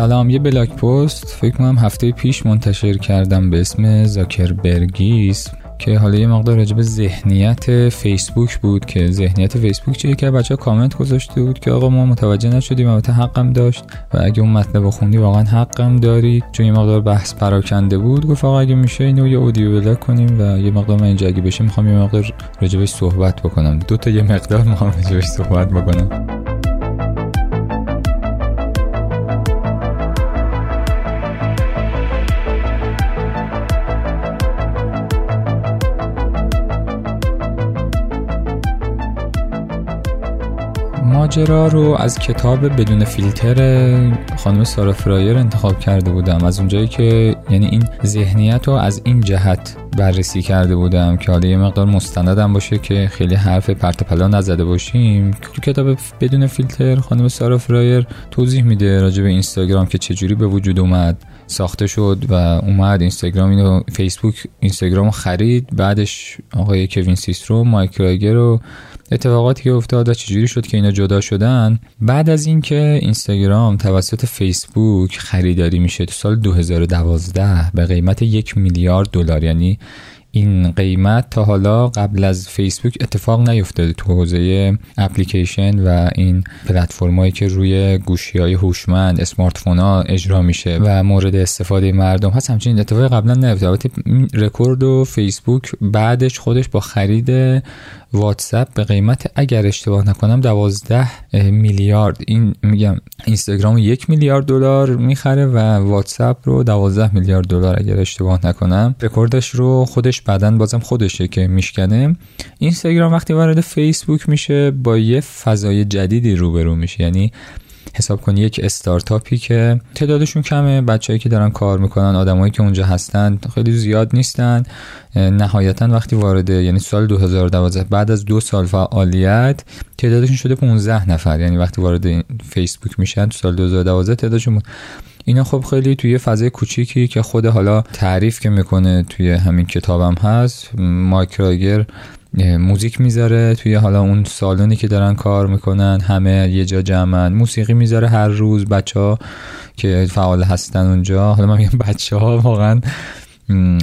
سلام یه بلاک پست فکر کنم هفته پیش منتشر کردم به اسم زاکربرگیس که حالا یه مقدار راجع به ذهنیت فیسبوک بود که ذهنیت فیسبوک چیه که بچه کامنت گذاشته بود که آقا ما متوجه نشدیم البته حقم داشت و اگه اون مطلب خوندی واقعا حقم دارید چون یه مقدار بحث پراکنده بود گفت آقا اگه میشه اینو یه اودیو بلاک کنیم و یه مقدار من اینجا اگه بشه می‌خوام یه مقدار راجبش صحبت بکنم. دو تا یه مقدار می‌خوام راجبش صحبت بکنم ماجرا رو از کتاب بدون فیلتر خانم سارا فرایر انتخاب کرده بودم. از اونجایی که یعنی این ذهنیت رو از این جهت بررسی کرده بودم که حالا یه مقدار مستندم باشه که خیلی حرف پرت پلا نزده باشیم. تو کتاب بدون فیلتر خانم سارا فرایر توضیح میده راجع به اینستاگرام که چجوری به وجود اومد ساخته شد و اومد. اینستاگرام اینو فیسبوک اینستاگرام خرید. بعدش آقای کوین سیستروم و مایک کریگر رو اتفاقاتی که افتاد و چجوری شد که اینا جدا شدن؟ بعد از اینکه اینستاگرام توسط فیسبوک خریداری میشه تو سال 2012 به قیمت یک میلیارد دلار. یعنی این قیمت تا حالا قبل از فیسبوک اتفاق نیفتاده تو حوزه اپلیکیشن و این پلتفرمایی که روی گوشی های هوشمند اسمارت فون اجرا میشه و مورد استفاده مردم هست. همچنین اتفاقی قبلا نیفتاده رکورد و فیسبوک بعدش خودش با خرید واتساپ به قیمت اگر اشتباه نکنم دوازده میلیارد. این میگم اینستاگرام یک میلیارد دلار می‌خره و واتساپ رو دوازده میلیارد دلار اگر اشتباه نکنم. رکوردش رو خودش بعدا بازم خودشه که میشکنه. اینستاگرام وقتی وارد فیسبوک میشه با یه فضای جدیدی روبرو میشه. یعنی حساب کنی یک استارتاپی که تعدادشون کمه بچههایی که دارن کار می‌کنن آدمایی که اونجا هستن خیلی زیاد نیستن. نهایتا وقتی وارد یعنی سال 2012 بعد از دو سال فعالیت تعدادشون شده 15 نفر. یعنی وقتی وارد فیسبوک میشن تو سال 2012 تعدادشون اینا خب خیلی توی فضای کوچیکی که خود حالا تعریف که می‌کنه توی همین کتابم هست مایکراگر موزیک می‌ذاره توی حالا اون سالونی که دارن کار می‌کنن همه یه جا جمعن. موسیقی می‌ذاره هر روز بچه ها که فعال هستن اونجا. حالا من میگم بچه ها واقعا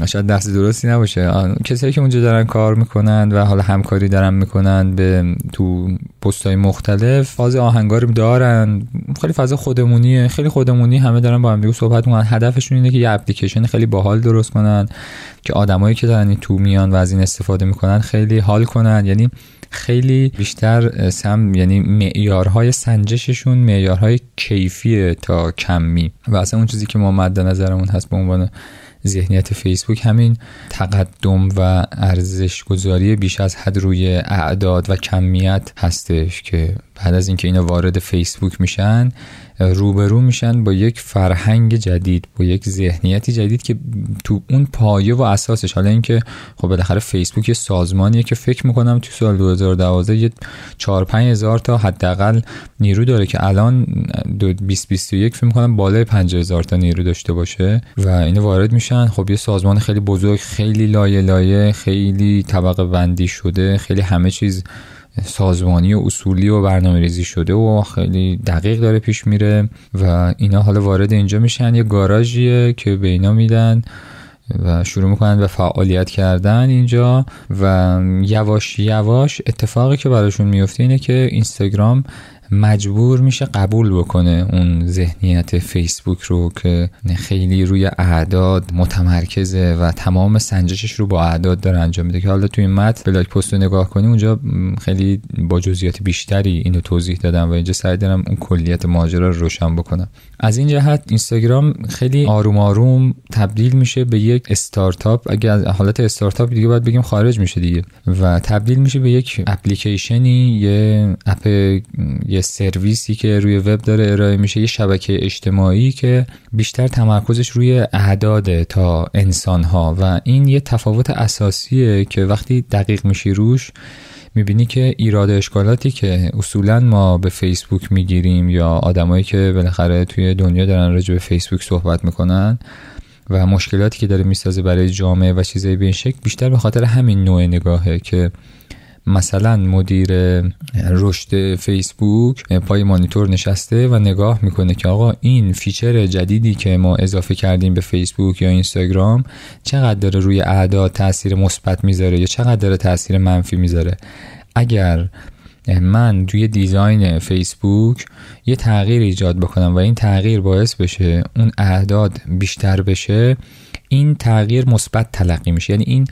شاید دست درستی نباشه. کسایی که اونجا دارن کار می‌کنن و حالا همکاری دارن می‌کنن به تو پست های مختلف فاز آهنگار دارن. خیلی فاز خودمونیه. خیلی خودمونی همه دارن با هم دیگه صحبت می‌کنن. هدفشون اینه که یه اپلیکیشن خیلی باحال درست کنن که آدمایی که دارن تو میان و از این استفاده می‌کنن خیلی حال کنن. یعنی خیلی بیشتر سم یعنی معیارهای سنجششون معیارهای کیفیه تا کمی. و اصلا اون چیزی که ما مد نظرمون هست به عنوان ذهنیت فیسبوک همین تقدم و ارزش گذاری بیش از حد روی اعداد و کمیت هستش که بعد از اینکه اینا وارد فیسبوک میشن روبرو میشن با یک فرهنگ جدید با یک ذهنیتی جدید که تو اون پایه و اساسش. حالا اینکه خب بالاخره فیسبوک سازمانیه که فکر می‌کنم تو سال 2012 یه 4 5 هزار تا حداقل نیرو داره که الان 2021 فکر می‌کنم بالای 5 هزار تا نیرو داشته باشه و اینو وارد میشن. خب یه سازمان خیلی بزرگ خیلی لایه لایه خیلی طبقه بندی شده خیلی همه چیز سازمانی و اصولی و برنامه ریزی شده و خیلی دقیق داره پیش میره و اینا حالا وارد اینجا میشن. یه گاراژیه که به اینا میدن و شروع می‌کنن به فعالیت کردن اینجا و یواش یواش اتفاقی که براشون میفته اینه که اینستاگرام مجبور میشه قبول بکنه اون ذهنیت فیسبوک رو که خیلی روی اعداد متمرکزه و تمام سنجشش رو با اعداد داره انجام میده. که حالا توی این متن بلاک پست رو نگاه کنی اونجا خیلی با جزئیات بیشتری اینو توضیح دادم و اینجا سعی دارم اون کلیت ماجرا رو روشن بکنم. از این جهت اینستاگرام خیلی آروم آروم تبدیل میشه به یک استارتاپ. اگه از حالت استارتاپ دیگه باید بگیم خارج میشه دیگه. و تبدیل میشه به یک اپلیکیشنی یه اپ سرویسی که روی وب داره ارائه میشه یه شبکه اجتماعی که بیشتر تمرکزش روی اعداد تا انسان ها و این یه تفاوت اساسیه که وقتی دقیق میشی روش می‌بینی که ایراد اشکالاتی که اصولا ما به فیسبوک می‌گیریم یا آدمایی که بالاخره توی دنیا دارن راجع به فیسبوک صحبت می‌کنن و مشکلاتی که داره می‌سازه برای جامعه و چیزایی به این شکل بیشتر به خاطر همین نوع نگاهه که مثلا مدیر رشد فیسبوک پای مانیتور نشسته و نگاه می‌کنه که آقا این feature جدیدی که ما اضافه کردیم به فیسبوک یا اینستاگرام چقدر داره روی اعداد تاثیر مثبت می‌ذاره یا چقدر داره تاثیر منفی می‌ذاره؟ اگر من توی design فیسبوک یه تغییر ایجاد بکنم و این تغییر باعث بشه اون اعداد بیشتر بشه این تغییر مثبت تلقی میشه. یعنی این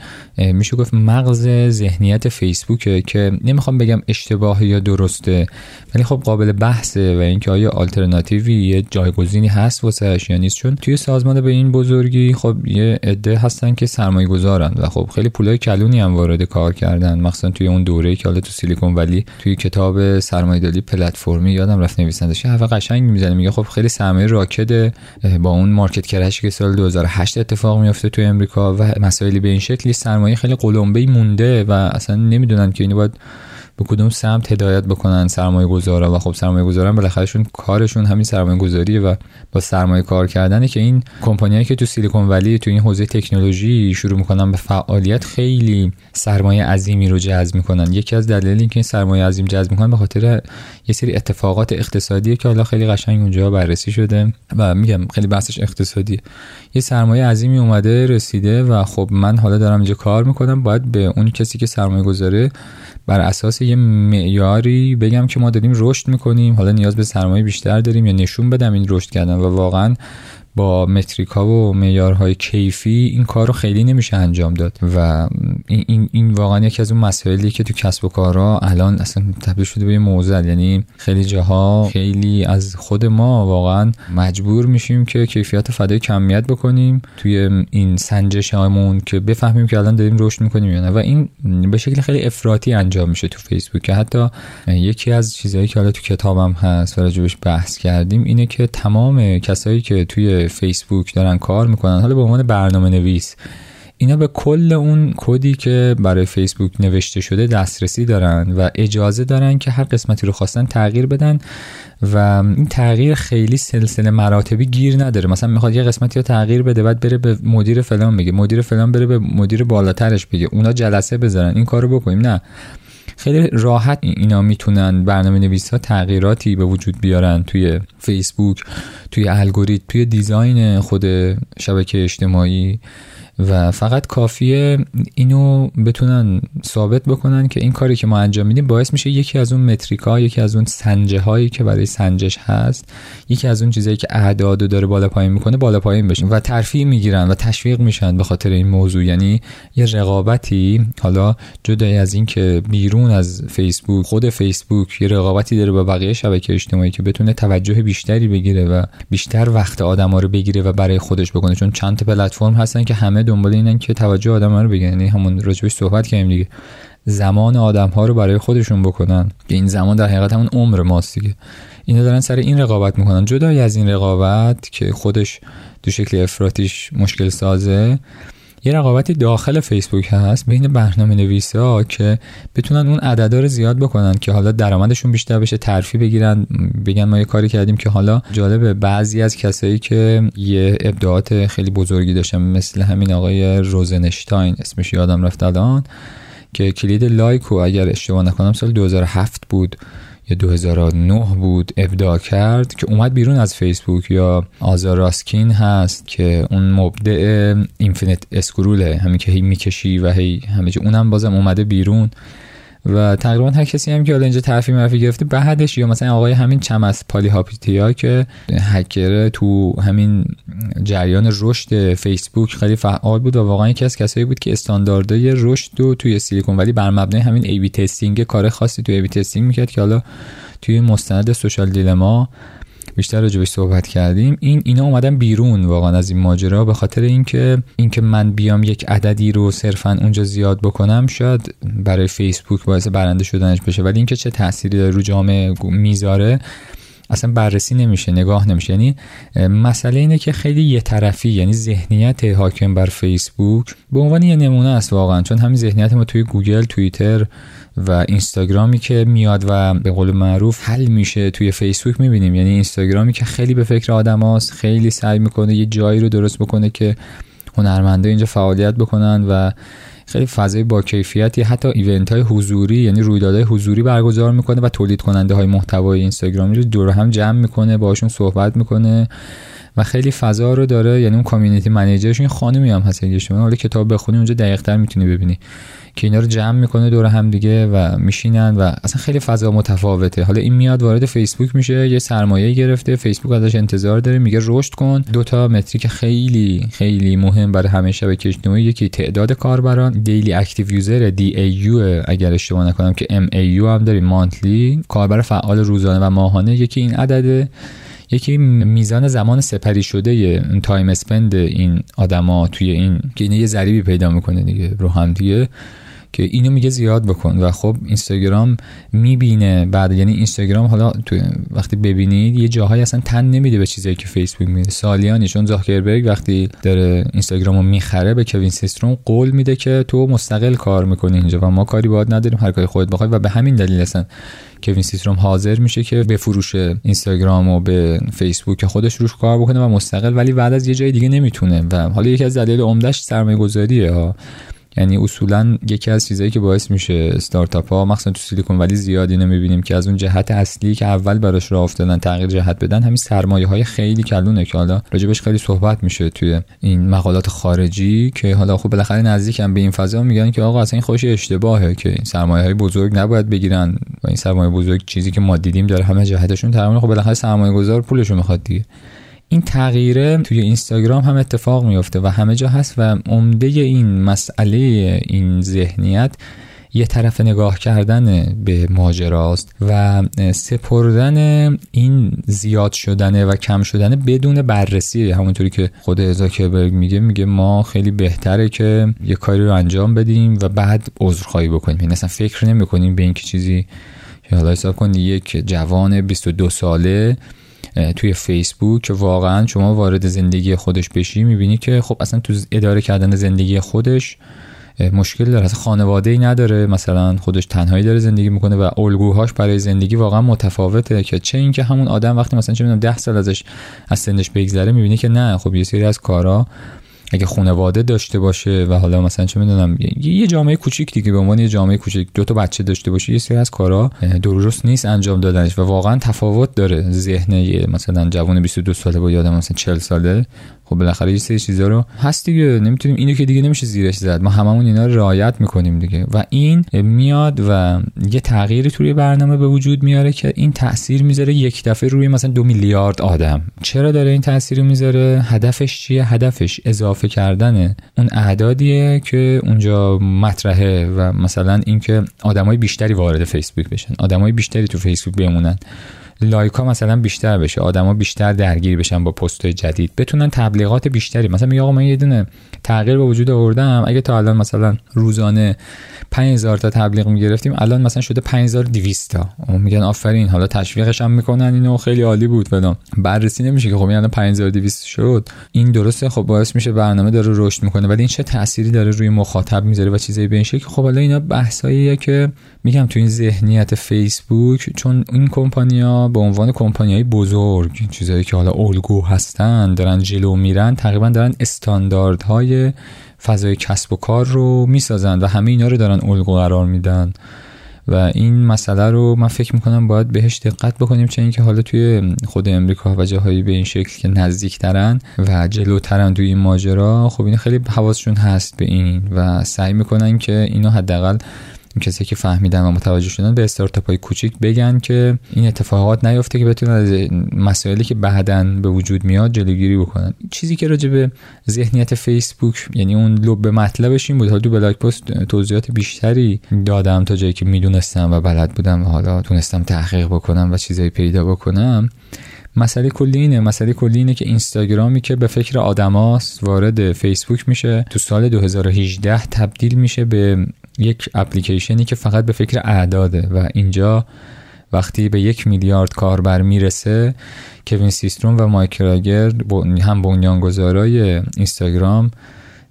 میشه گفت مغز ذهنیت فیسبوکه که نمی‌خوام بگم اشتباه یا درسته ولی خب قابل بحثه و اینکه آیا آلترناتیوی یه جایگزینی هست واسه یا نیست. چون توی سازمان به این بزرگی خب یه عده هستن که سرمایه گذارن و خب خیلی پولای کلونی هم وارد کار کردن. مخصوصا توی اون دوره که حالا تو سیلیکون ولی توی کتاب سرمایه‌داری پلتفرمی یادم رفت نویسندش. حرف قشنگ می‌زنه میگه خب خیلی سرمایه راکد با اون مارکت کرشی که سال 2008 اتفاق میفته توی امریکا و مسائلی به این شکلی سرمایه خیلی قلمبه مونده و اصلا نمی‌دونن که اینو باید به کدوم سمت هدایت بکنن سرمایه گذارا و خب سرمایه گذاران بالاخرهشون کارشون همین سرمایه گذاریه و با سرمایه کار کردنه که این کمپانیایی که تو سیلیکون ولی تو این حوزه تکنولوژی شروع می‌کنن به فعالیت خیلی سرمایه عظیمی رو جذب می‌کنن. یکی از دلایلی که این سرمایه عظیم جذب می‌کنن به خاطر یه سری اتفاقات اقتصادیه که حالا خیلی قشنگ اونجا بررسی شده و میگم خیلی بحثش اقتصادی. یه سرمایه عظیمی اومده رسیده و خب من حالا دارم اینجا کار می‌کنم. باید به اون کسی که سرمایه گذاره بر اساس یه معیاری بگم که ما داریم رشد می‌کنیم. حالا نیاز به سرمایه بیشتر داریم یا نشون بدم این رشد کردن و واقعا با متریکا و معیارهای کیفی این کار رو خیلی نمیشه انجام داد و این, این, واقعا یکی از اون مسائلی که تو کسب و کارها الان اصلا تبدیل شده به موزل یعنی خیلی جاها خیلی از خود ما واقعا مجبور میشیم که کیفیت فدای کمیت بکنیم توی این سنجش همون که بفهمیم که الان داریم رشد می‌کنیم یا نه. و این به شکل خیلی افراطی انجام میشه تو فیسبوک. که حتی یکی از چیزهایی که حالا تو کتابم هست و راجبش بحث کردیم اینه که تمام کسایی که توی فیسبوک دارن کار می‌کنن. حالا به عنوان برنامه نویس اینا به کل اون کدی که برای فیسبوک نوشته شده دسترسی دارن و اجازه دارن که هر قسمتی رو خواستن تغییر بدن و این تغییر خیلی سلسله مراتبی گیر نداره. مثلا می‌خواد یه قسمتی رو تغییر بده بعد بره به مدیر فلان بگه مدیر فلان بره به مدیر بالاترش بگه اونا جلسه بذارن این کارو بکنیم. نه. خیلی راحت اینا می‌تونن برنامه نویس ها تغییراتی به وجود بیارن توی فیسبوک توی الگوریتم توی دیزاین خود شبکه اجتماعی. و فقط کافیه اینو بتونن ثابت بکنن که این کاری که ما انجام میدیم باعث میشه یکی از اون متریکا یکی از اون سنجه هایی که برای سنجش هست یکی از اون چیزهایی که اعداد داره بالا پایین می‌کنه بالا پایین بشه و ترفیع می‌گیرن و تشویق میشن به خاطر این موضوع. یعنی یه رقابتی حالا جدای از این که بیرون از فیسبوک خود فیسبوک یه رقابتی داره با بقیه شبکه اجتماعی که بتونه توجه بیشتری بگیره و بیشتر وقت آدما رو بگیره و برای خودش بکنه. چون چند پلتفرم هستن که همه دنبال اینن که توجه آدم ها رو بگن یعنی همون راجبش صحبت کردیم دیگه. زمان آدم ها رو برای خودشون بکنن. که این زمان در حقیقت همون عمر ماست دیگه. اینا دارن سر این رقابت می‌کنن. جدای از این رقابت که خودش به شکل افراطیش مشکل سازه یه رقابتی داخل فیسبوک هست بین برنامه نویسا که بتونن اون عددا رو زیاد بکنن که حالا درآمدشون بیشتر بشه ترفیع بگیرن بگن ما یه کاری کردیم که حالا جالبه بعضی از کسایی که یه ابداعات خیلی بزرگی داشتن مثل همین آقای روزنشتاین اسمش یادم رفت الان که کلید لایکو اگر اشتباه نکنم سال 2007 بود. یا 2009 بود ابداع کرد که اومد بیرون از فیسبوک یا آزا راسکین هست که اون مبدع infinite scroll ه همین که هی می‌کشی و هی همه اونم بازم اومده بیرون. و تقریبا هر کسی هم که حالا اینجا ترفیع معرفی گرفته بعدش یا مثلا آقای همین چمث پالیهاپیتیا که هکر تو همین جریان رشد فیسبوک خیلی فعال بود و واقعا یکی از کسایی بود که استانداردهای رشد و توی سیلیکون ولی بر مبنای همین A/B testing کار خاصی توی A/B testing می‌کرد که حالا توی مستند Social Dilemma بیشتر راجبش صحبت کردیم. این اینا اومدن بیرون واقعا از این ماجرا به خاطر اینکه اینکه من بیام یک عددی رو صرفا اونجا زیاد بکنم شاید برای فیسبوک باعث برنده شدنش بشه. ولی اینکه چه تأثیری داره رو جامعه می‌ذاره اصلا بررسی نمیشه نگاه نمیشه. یعنی مسئله اینه که خیلی یه طرفی یعنی ذهنیت حاکم بر فیسبوک به عنوان یه نمونه است واقعا. چون همین ذهنیت ما توی گوگل توییتر و اینستاگرامی که میاد و به قول معروف حل میشه توی فیسبوک می‌بینیم. یعنی اینستاگرامی که خیلی به فکر آدم هاست خیلی سعی می‌کنه یه جایی رو درست بکنه که هنرمنده اینجا فعالیت بکنن و خیلی فضای با کیفیتی حتی event های حضوری یعنی رویدادهای حضوری برگزار می‌کنه و تولید کننده های محتوای اینستاگرامی رو دور هم جمع می‌کنه باشون صحبت می‌کنه و خیلی فضا رو داره. یعنی اون community manager ش این خانمی هم هست. اگه شما حالا کتاب بخونی اونجا دقیق تر می‌تونی ببینی. که اینا رو جمع می‌کنه دور هم دیگه و میشینن و اصلا خیلی فضا متفاوته. حالا این میاد وارد فیسبوک میشه یه سرمایه گرفته فیسبوک ازش انتظار داره میگه رشد کن. دو تا metric خیلی خیلی مهم برای همه شبکه اجتماعی یکی تعداد کاربران daily active user DAU اگر اشتباه نکنم که MAU هم داریم monthly کاربر فعال روزانه و ماهانه یکی این عدده. یکی میزان زمان سپری شده time spend این آدما توی این که یه ضریبی پیدا می‌کنه دیگه رو هم دیگه. که اینو میگه زیاد بکن. و خب اینستاگرام می‌بینه. بعد یعنی اینستاگرام حالا تو وقتی ببینید یه جاهایی اصلا تن نمیده به چیزایی که فیسبوک میده. سالیانی چون زاکربرگ وقتی داره اینستاگرامو می‌خره به کوین سیستروم قول میده که تو مستقل کار می‌کنی اینجا و ما کاری باید نداریم هر کاری خودت بخوای. و به همین دلیل اصلا کوین سیستروم حاضر میشه که بفروش اینستاگرام و به فیسبوک خودش روش کار بکنه و مستقل ولی بعد از یه جای دیگه نمی‌تونه. و حالا یکی از دلایل عمدهش سرمایه گذاریه ها. یعنی اصولا یکی از چیزایی که باعث میشه استارتاپ ها مخصوصا تو سیلیکون ولی زیادی نمی‌بینیم که از اون جهت اصلی که اول براش راه افتادن تغییر جهت بدن همین سرمایه های خیلی کلونه که حالا راجبش خیلی صحبت میشه توی این مقالات خارجی که حالا خب بالاخره نزدیکم به این فضا میگن که آقا اصلا این خوش اشتباهه که این سرمایه های بزرگ نباید بگیرن و این سرمایه بزرگ چیزی که ما دیدیم داره همه جهتشون تقریبا خب بالاخره سرمایه گذار پولشو می‌خواد دیگه. این تغییره توی اینستاگرام هم اتفاق میفته و همه جا هست و عمده این مسئله این ذهنیت یه طرف نگاه کردن به ماجراست و سپردن این زیاد شدنه و کم شدنه بدون بررسی. همونطوری که خود زاکربرگ میگه میگه ما خیلی بهتره که یه کاری رو انجام بدیم و بعد عذرخواهی بکنیم. یعنی اصلا فکر نمی‌کنیم به اینکه چیزی حالا حساب کنید یک جوان 22 ساله توی فیسبوک که واقعا شما وارد زندگی خودش بشی می‌بینی که خب اصلا تو اداره کردن زندگی خودش مشکل داره. اصلا خانواده ای نداره. مثلا خودش تنهایی داره زندگی می‌کنه و الگوهاش برای زندگی واقعا متفاوته که چه اینکه همون آدم وقتی مثلا چه می‌دونم 10 سال ازش از سنش بگذره می‌بینی که نه خب یه سری از کارا اگه خانواده داشته باشه و حالا مثلا چه می‌دونم یه جامعه کوچیک دیگه به عنوان یه جامعه کوچیک دو تا بچه داشته باشه یه سری از کارا درست نیست انجام دادنش و واقعا تفاوت داره ذهن مثلا جوان 22 ساله با یادم مثلا 40 ساله. خب بالاخره یه سری چیزا رو هست دیگه. نمی‌تونیم اینو که دیگه نمیشه زیرش زد. ما هممون اینا رو رعایت می‌کنیم دیگه. و این میاد و یه تغییری توی برنامه به وجود میاره که این تاثیر می‌ذاره یک دفعه روی مثلا دو میلیارد آدم. چرا داره این تاثیر می‌ذاره؟ هدفش چیه؟ هدفش اضافه کردن اون اعدادیه که اونجا مطرحه و مثلا اینکه آدمای بیشتری وارد فیسبوک بشن. آدمای بیشتری تو فیسبوک بمونن. لایک ها مثلا بیشتر بشه آدما بیشتر درگیر بشن با پست جدید بتونن تبلیغات بیشتری مثلا میگه آقا من یه دونه تغییر به وجود آوردم. اگه تا الان مثلا روزانه 5000 تا تبلیغ می‌گرفتیم الان مثلا شده 5200 تا. میگن آفرین حالا تشویقش هم می‌کنن. اینو خیلی عالی بود فلان بررسی نمیشه که خب این الان 5200 شد. این درسته خب باعث میشه برنامه داره رشد می‌کنه ولی این چه تأثیری داره روی مخاطب می‌ذاره و چیزایی به این شکل؟ خب حالا اینا بحثاییه که میگم تو این ذهنیت فیسبوک چون این کمپانیا به عنوان کمپانیای بزرگ چیزایی که حالا الگو هستن دارن جلو میرن تقریبا دارن استانداردهای فضای کسب و کار رو می‌سازن و همه اینا رو دارن الگو قرار میدن. و این مسئله رو من فکر می‌کنم باید بهش دقت بکنیم چه اینکه حالا توی خود امریکا و جاهایی به این شکل که نزدیکترن و جلوترن توی این ماجرا خب این خیلی حواسشون هست به این و سعی می‌کنن که اینو حداقل کسی که فهمیدن و متوجه شدن به استارتاپ های کوچیک بگن که این اتفاقات نیفته که بتونن از مسائلی که بعدا به وجود میاد جلوگیری بکنن. چیزی که راجع به ذهنیت فیسبوک یعنی اون لب مطلبش این بود. حالا تو بلاک پست توضیحات بیشتری دادم تا جایی که می‌دونستم و بلد بودم و حالا تونستم تحقیق بکنم و چیزایی پیدا بکنم. مسئله کلی اینه. مسئله کلی اینه که اینستاگرامی که به فکر آدماست وارد فیسبوک میشه. تو سال 2018 تبدیل میشه به یک اپلیکیشنی که فقط به فکر اعداده و اینجا وقتی به یک میلیارد کاربر می‌رسه کوین سیستروم و مایک راگر هم بنیانگذارای اینستاگرام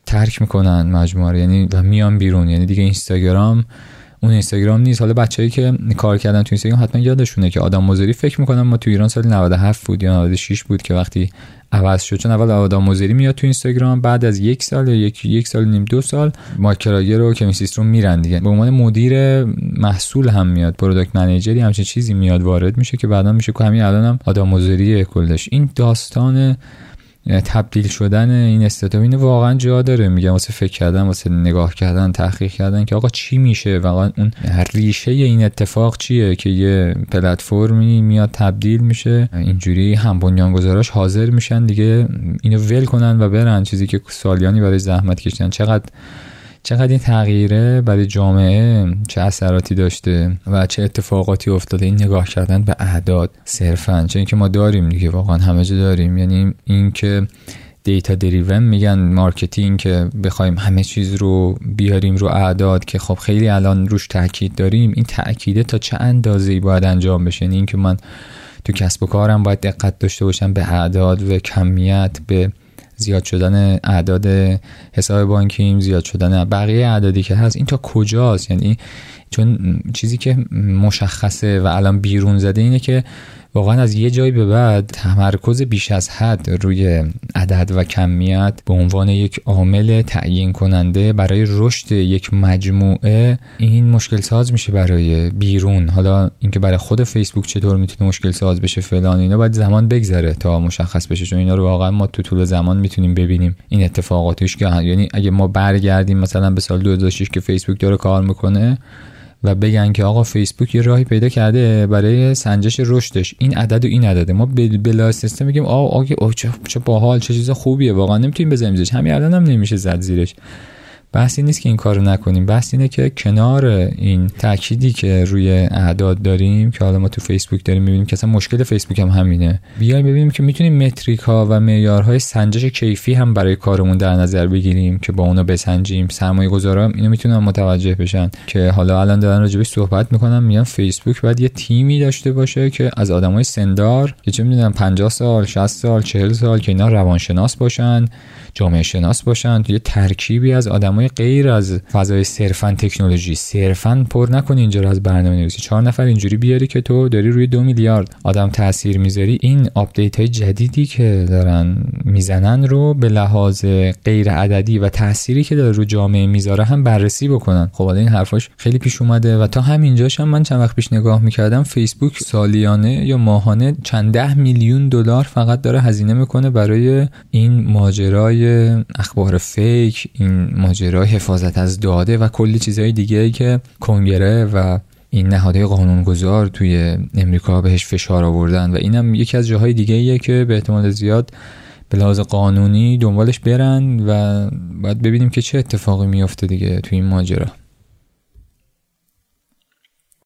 ترک می‌کنن مجموعه یعنی و میان بیرون. یعنی دیگه اینستاگرام اون اینستاگرام نیست. حالا بچه‌ای که کار کردن تو اینستاگرام حتما یادشونه که آدم مزری فکر می‌کنم ما تو ایران سال 97 بود یا 96 بود که وقتی عوض شد. چون اول آدم مزری میاد تو اینستاگرام بعد از یک سال یا یک یک سال نیم دو سال مارکراگر و کمیسیست رو میرن دیگه. به عنوان مدیر محصول هم میاد پروداکت منیجری همچین چیزی میاد وارد میشه که بعدا میشه که همین الان هم آدم مزری کلش. این داستان تبدیل شدن این استاتوم اینو واقعا جا داره. میگم واسه فکر کردن واسه نگاه کردن تحقیق کردن که آقا چی میشه؟ واقعا اون ریشه این اتفاق چیه که یه پلتفرمی میاد تبدیل میشه؟ اینجوری هم بنیانگذاراش حاضر میشن دیگه اینو ول کنن و برن. چیزی که سالیانی برای زحمت کشیدن. چقدر چقدر این تغییره برای جامعه؟ چه اثراتی داشته و چه اتفاقاتی افتاده؟ این نگاه کردن به اعداد صرفا چه اینکه ما داریم دیگه واقعا همه جا داریم. یعنی اینکه data driven میگن marketing که بخوایم همه چیز رو بیاریم رو اعداد که خب خیلی الان روش تاکید داریم. این تاکیده تا چه اندازه ای باید انجام بشه؟ یعنی اینکه من تو کسب و کارم باید دقت داشته باشم به اعداد و کمیت به زیاد شدن اعداد حساب بانکیم زیاد شدن بقیه اعدادی که هست این تا کجاست؟ یعنی چون چیزی که مشخصه و الان بیرون زده اینه که واقعا از یه جایی به بعد تمرکز بیش از حد روی عدد و کمیت به عنوان یک عامل تعیین کننده برای رشد یک مجموعه این مشکل ساز میشه برای بیرون. حالا اینکه برای خود فیسبوک چطور می‌تونه مشکل ساز بشه فلان اینا باید زمان بگذره تا مشخص بشه چون اینا رو واقعا ما تو طول زمان می‌تونیم ببینیم این اتفاقاتش که یعنی اگه ما برگردیم مثلا به سال 2006 که فیسبوک داره کار می‌کنه و بگن که آقا فیسبوک یه راهی پیدا کرده برای سنجش رشدش. این عدد و این عدده ما بلا سیستم میگیم آقا آقا چه باحال چه چیز خوبیه. واقعا نمی‌تونیم بزنیم زیرش. همین الان هم نمیشه زد زیرش. بحثی نیست که این کارو نکنیم. بحث اینه که کنار این تأکیدی که روی اعداد داریم که حالا ما تو فیسبوک داریم می‌بینیم که اصلا مشکل فیسبوک هم همینه. بیایم ببینیم که می‌تونیم متریک ها و معیارهای سنجش کیفی هم برای کارمون در نظر بگیریم که با اونا بسنجیم. سرمایه گذارا اینو می‌تونن متوجه بشن که حالا الان دارن راجبش صحبت می‌کنم میان فیسبوک باید یه تیمی داشته باشه که از آدمای سندار که چه می‌دونم 50 سال 60 سال 40 سال که اینا روانشناس باشن جامعه شناس باشن یه ترکیبی از آدمای غیر از فضای صرفا تکنولوژی. صرفا پر نکنی اینجا رو از برنامه نویسی چهار نفر اینجوری بیاری که تو داری روی دو میلیارد. آدم تاثیر می‌ذاری. این آپدیت های جدیدی که دارن می‌زنن رو به لحاظ غیر عددی و تأثیری که داره رو جامعه می‌ذاره هم بررسی بکنن. خب این حرفاش خیلی پیش اومده و تا همینجاش هم من چند وقت پیش نگاه می‌کردم فیسبوک سالیانه یا ماهانه چند ده میلیون دلار فقط داره هزینه می‌کنه برای این ماجرای اخبار فیک این ماجرای حفاظت از داده و کلی چیزهای دیگه ای که کنگره و این نهادهای قانونگذار توی امریکا بهش فشار آوردن. و اینم یکی از جاهای دیگه ایه که به احتمال زیاد به لحاظ قانونی دنبالش برن و باید ببینیم که چه اتفاقی میفته دیگه توی این ماجرا.